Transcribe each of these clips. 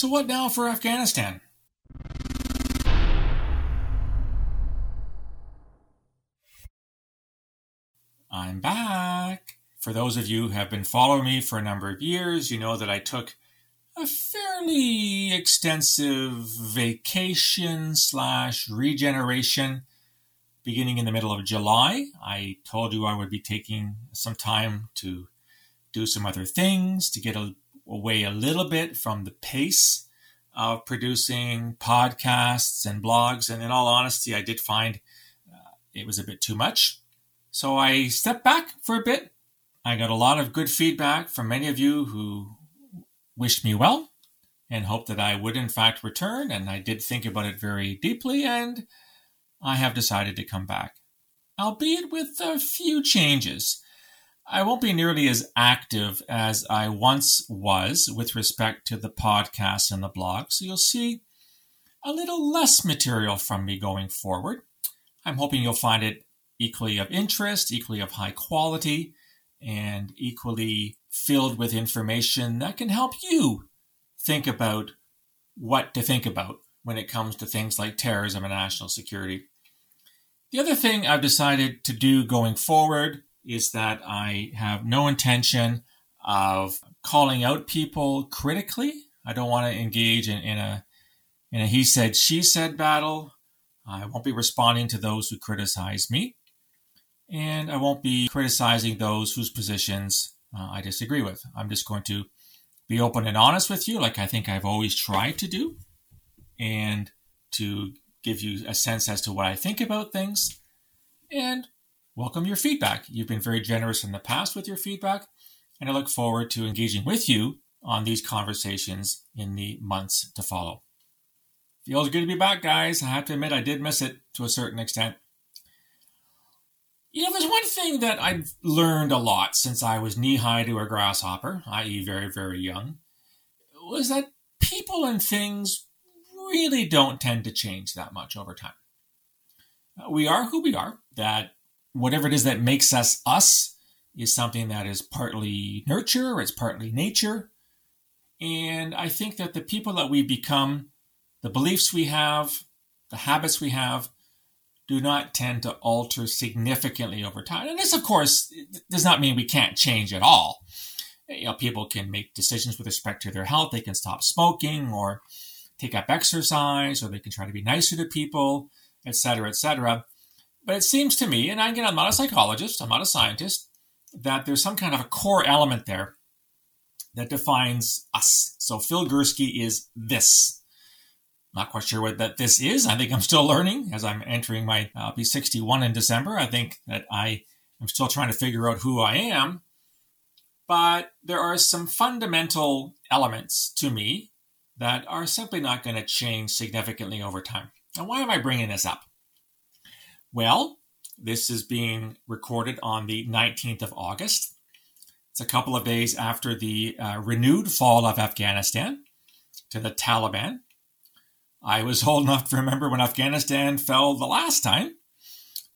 So, what now for Afghanistan? I'm back. For those of you who have been following me for a number of years, you know that I took a fairly extensive vacation slash regeneration beginning in the middle of July. I told you I would be taking some time to do some other things, to get a, away a little bit from the pace of producing podcasts and blogs. And in all honesty, I did find uh, it was a bit too much. So I stepped back for a bit. I got a lot of good feedback from many of you who wished me well and hoped that I would, in fact, return. And I did think about it very deeply, and I have decided to come back, albeit with a few changes. I won't be nearly as active as I once was with respect to the podcast and the blog, so you'll see a little less material from me going forward. I'm hoping you'll find it equally of interest, equally of high quality, and equally filled with information that can help you think about what to think about when it comes to things like terrorism and national security. The other thing I've decided to do going forward is that I have no intention of calling out people critically. I don't want to engage in, in a in a he said she said battle. I won't be responding to those who criticize me and I won't be criticizing those whose positions uh, I disagree with. I'm just going to be open and honest with you, like I think I've always tried to do, and to give you a sense as to what I think about things, and welcome your feedback. You've been very generous in the past with your feedback, and I look forward to engaging with you on these conversations in the months to follow. Feels good to be back, guys. I have to admit, I did miss it to a certain extent. You know, there's one thing that I've learned a lot since I was knee high to a grasshopper, i.e., very, very young, was that people and things really don't tend to change that much over time. Uh, we are who we are, that whatever it is that makes us us is something that is partly nurture, it's partly nature. And I think that the people that we become, the beliefs we have, the habits we have, do not tend to alter significantly over time. And this, of course, does not mean we can't change at all. You know, people can make decisions with respect to their health. They can stop smoking or take up exercise, or they can try to be nicer to people, etc., etc. But it seems to me, and again, I'm not a psychologist, I'm not a scientist, that there's some kind of a core element there that defines us. So Phil Gurski is this not quite sure what that this is. I think I'm still learning as I'm entering my. I'll be 61 in December. I think that I am still trying to figure out who I am. But there are some fundamental elements to me that are simply not going to change significantly over time. And why am I bringing this up? Well, this is being recorded on the 19th of August. It's a couple of days after the uh, renewed fall of Afghanistan to the Taliban. I was old enough to remember when Afghanistan fell the last time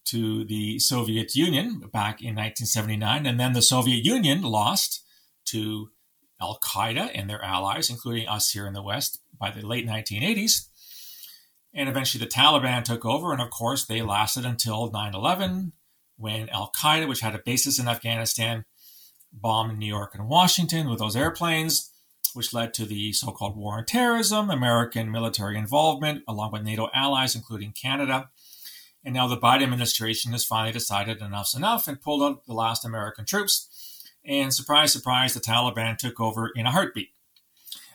to the Soviet Union back in 1979, and then the Soviet Union lost to Al Qaeda and their allies, including us here in the West, by the late 1980s. And eventually the Taliban took over, and of course, they lasted until 9 11 when Al Qaeda, which had a basis in Afghanistan, bombed New York and Washington with those airplanes which led to the so called war on terrorism, American military involvement, along with NATO allies, including Canada. And now the Biden administration has finally decided enough's enough and pulled out the last American troops. And surprise, surprise, the Taliban took over in a heartbeat.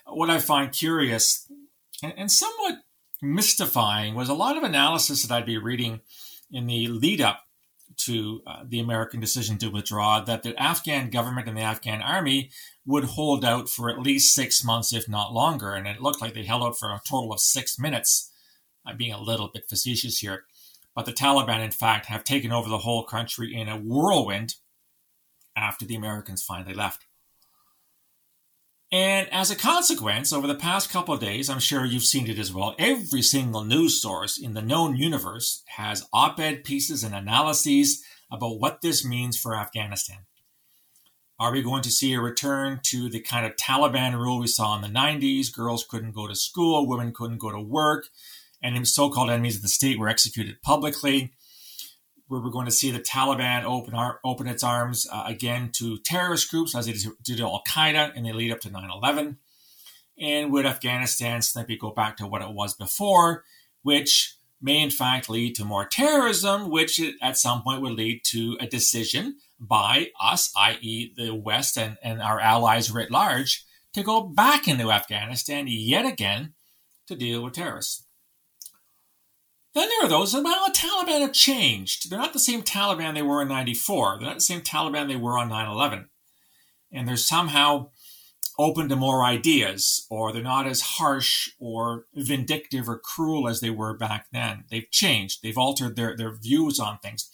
What I find curious and somewhat mystifying was a lot of analysis that I'd be reading in the lead up to uh, the American decision to withdraw that the Afghan government and the Afghan army would hold out for at least six months, if not longer. And it looked like they held out for a total of six minutes. I'm being a little bit facetious here. But the Taliban, in fact, have taken over the whole country in a whirlwind after the Americans finally left. And as a consequence, over the past couple of days, I'm sure you've seen it as well, every single news source in the known universe has op ed pieces and analyses about what this means for Afghanistan. Are we going to see a return to the kind of Taliban rule we saw in the 90s? Girls couldn't go to school, women couldn't go to work, and so called enemies of the state were executed publicly. Where we're going to see the Taliban open, open its arms uh, again to terrorist groups as they did to Al Qaeda in the lead up to 9 11. And would Afghanistan simply go back to what it was before, which may in fact lead to more terrorism, which at some point would lead to a decision by us, i.e., the West and, and our allies writ large, to go back into Afghanistan yet again to deal with terrorists. Then there are those, well, the Taliban have changed. They're not the same Taliban they were in 94. They're not the same Taliban they were on 9 11. And they're somehow open to more ideas, or they're not as harsh or vindictive or cruel as they were back then. They've changed, they've altered their, their views on things.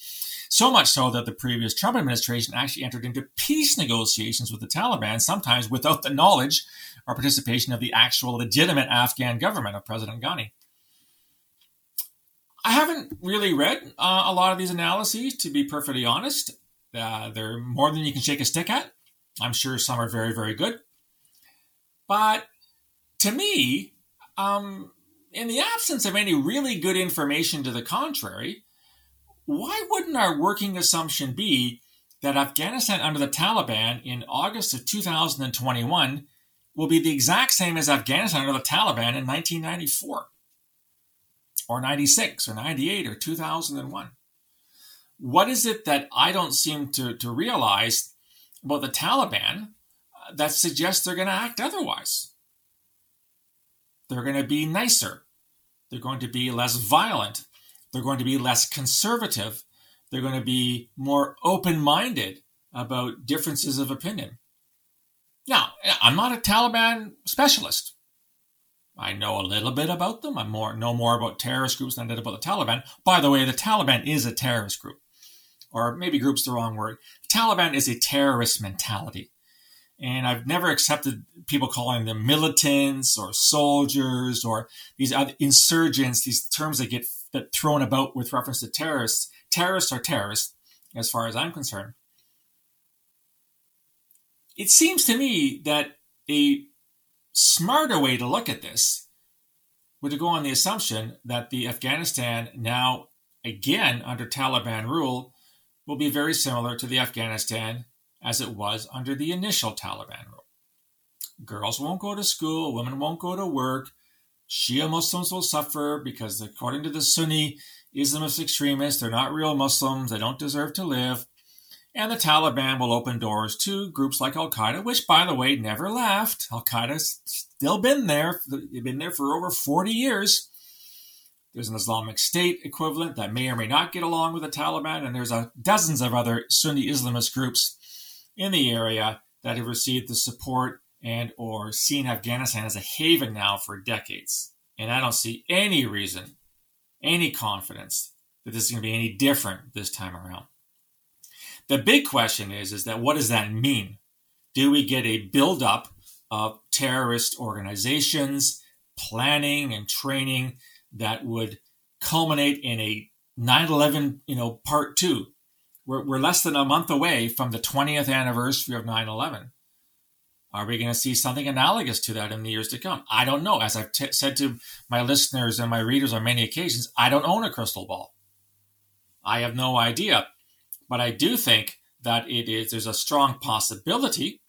So much so that the previous Trump administration actually entered into peace negotiations with the Taliban, sometimes without the knowledge or participation of the actual legitimate Afghan government of President Ghani. I haven't really read uh, a lot of these analyses, to be perfectly honest. Uh, they're more than you can shake a stick at. I'm sure some are very, very good. But to me, um, in the absence of any really good information to the contrary, why wouldn't our working assumption be that Afghanistan under the Taliban in August of 2021 will be the exact same as Afghanistan under the Taliban in 1994 or 96 or 98 or 2001? What is it that I don't seem to, to realize about the Taliban uh, that suggests they're going to act otherwise. They're going to be nicer. They're going to be less violent. They're going to be less conservative. They're going to be more open minded about differences of opinion. Now, I'm not a Taliban specialist. I know a little bit about them. I more know more about terrorist groups than I did about the Taliban. By the way, the Taliban is a terrorist group, or maybe group's the wrong word. The Taliban is a terrorist mentality. And I've never accepted people calling them militants or soldiers or these other insurgents, these terms that get that thrown about with reference to terrorists. Terrorists are terrorists, as far as I'm concerned. It seems to me that a smarter way to look at this would to go on the assumption that the Afghanistan now again under Taliban rule will be very similar to the Afghanistan as it was under the initial Taliban rule. Girls won't go to school, women won't go to work, Shia Muslims will suffer because, according to the Sunni Islamist extremists, they're not real Muslims, they don't deserve to live. And the Taliban will open doors to groups like Al Qaeda, which, by the way, never left. Al Qaeda's still been there, they've been there for over 40 years. There's an Islamic State equivalent that may or may not get along with the Taliban, and there's a, dozens of other Sunni Islamist groups in the area that have received the support and or seen Afghanistan as a haven now for decades. And I don't see any reason, any confidence that this is going to be any different this time around. The big question is, is that what does that mean? Do we get a buildup of terrorist organizations, planning and training that would culminate in a 9-11, you know, part two, we're, we're less than a month away from the 20th anniversary of 9 11. Are we going to see something analogous to that in the years to come? I don't know. As I've t- said to my listeners and my readers on many occasions, I don't own a crystal ball. I have no idea. But I do think that it is there's a strong possibility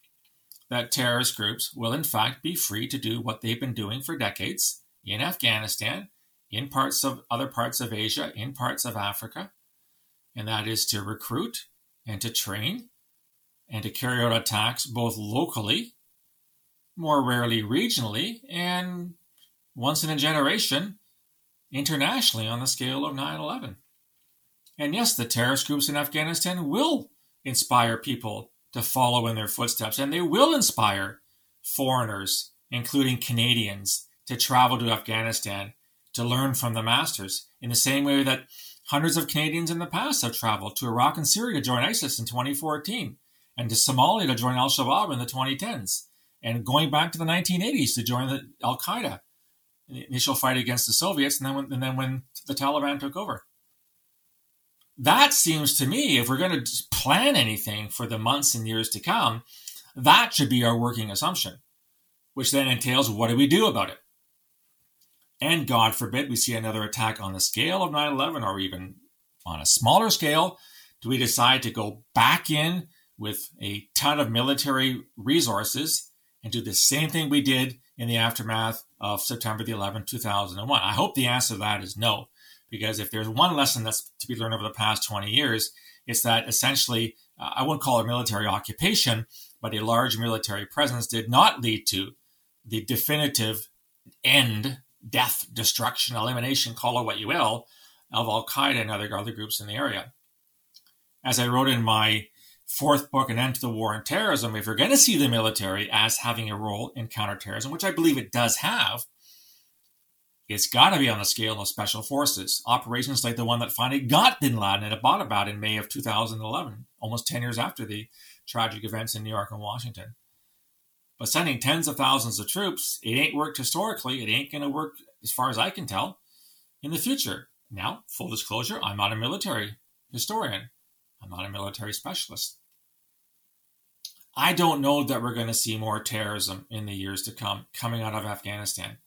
that terrorist groups will in fact be free to do what they've been doing for decades in Afghanistan, in parts of other parts of Asia, in parts of Africa, and that is to recruit and to train and to carry out attacks both locally, more rarely regionally, and once in a generation internationally on the scale of 9 11. And yes, the terrorist groups in Afghanistan will inspire people to follow in their footsteps, and they will inspire foreigners, including Canadians, to travel to Afghanistan to learn from the masters in the same way that Hundreds of Canadians in the past have traveled to Iraq and Syria to join ISIS in 2014, and to Somalia to join Al Shabaab in the 2010s, and going back to the 1980s to join Al Qaeda, in the initial fight against the Soviets, and then when, and then when the Taliban took over. That seems to me, if we're going to plan anything for the months and years to come, that should be our working assumption, which then entails what do we do about it? And God forbid we see another attack on the scale of 9 11 or even on a smaller scale. Do we decide to go back in with a ton of military resources and do the same thing we did in the aftermath of September the 11th, 2001? I hope the answer to that is no, because if there's one lesson that's to be learned over the past 20 years, it's that essentially, uh, I wouldn't call it military occupation, but a large military presence did not lead to the definitive end, death, destruction, elimination, call it what you will, of Al Qaeda and other, other groups in the area. As I wrote in my fourth book, An End to the War on Terrorism, if you're going to see the military as having a role in counterterrorism, which I believe it does have, it's got to be on the scale of special forces. Operations like the one that finally got bin Laden at Abbottabad in May of 2011, almost 10 years after the tragic events in New York and Washington. But sending tens of thousands of troops, it ain't worked historically. It ain't going to work, as far as I can tell, in the future. Now, full disclosure, I'm not a military historian. I'm not a military specialist. I don't know that we're going to see more terrorism in the years to come coming out of Afghanistan.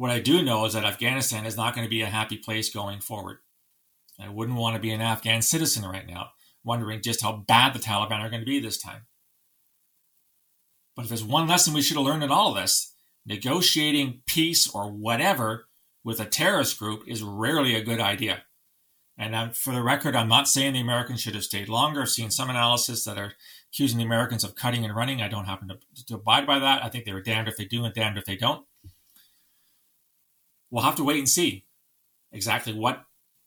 What I do know is that Afghanistan is not going to be a happy place going forward. I wouldn't want to be an Afghan citizen right now, wondering just how bad the Taliban are going to be this time. But if there's one lesson we should have learned in all of this, negotiating peace or whatever with a terrorist group is rarely a good idea. And for the record, I'm not saying the Americans should have stayed longer. I've seen some analysis that are accusing the Americans of cutting and running. I don't happen to, to abide by that. I think they were damned if they do and damned if they don't. We'll have to wait and see exactly what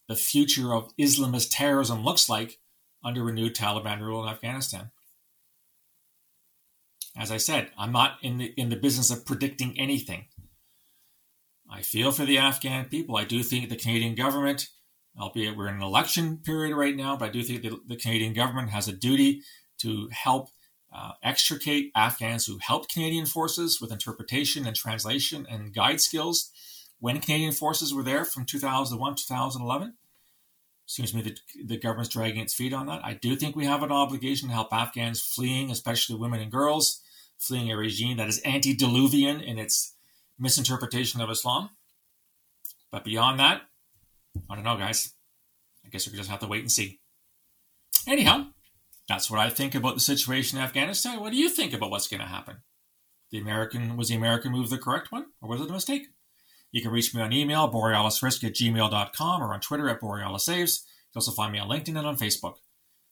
the future of Islamist terrorism looks like under renewed Taliban rule in Afghanistan. As I said, I'm not in the in the business of predicting anything. I feel for the Afghan people. I do think the Canadian government albeit we're in an election period right now, but I do think the, the Canadian government has a duty to help uh, extricate Afghans who helped Canadian forces with interpretation and translation and guide skills when Canadian forces were there from 2001 2011. Seems to me that the government's dragging its feet on that. I do think we have an obligation to help Afghans fleeing, especially women and girls, fleeing a regime that is antediluvian in its misinterpretation of Islam. But beyond that, I don't know, guys. I guess we just have to wait and see. Anyhow, that's what I think about the situation in Afghanistan. What do you think about what's going to happen? The American was the American move the correct one, or was it a mistake? You can reach me on email, borealisrisk at gmail.com, or on Twitter at borealisaves. You can also find me on LinkedIn and on Facebook.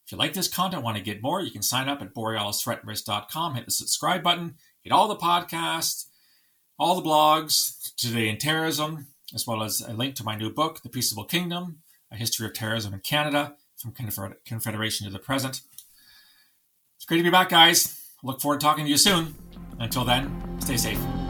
If you like this content, want to get more, you can sign up at borealisthreatrisk.com, hit the subscribe button, get all the podcasts, all the blogs, Today in Terrorism, as well as a link to my new book, The Peaceable Kingdom A History of Terrorism in Canada, from Confederation to the Present. It's great to be back, guys. look forward to talking to you soon. Until then, stay safe.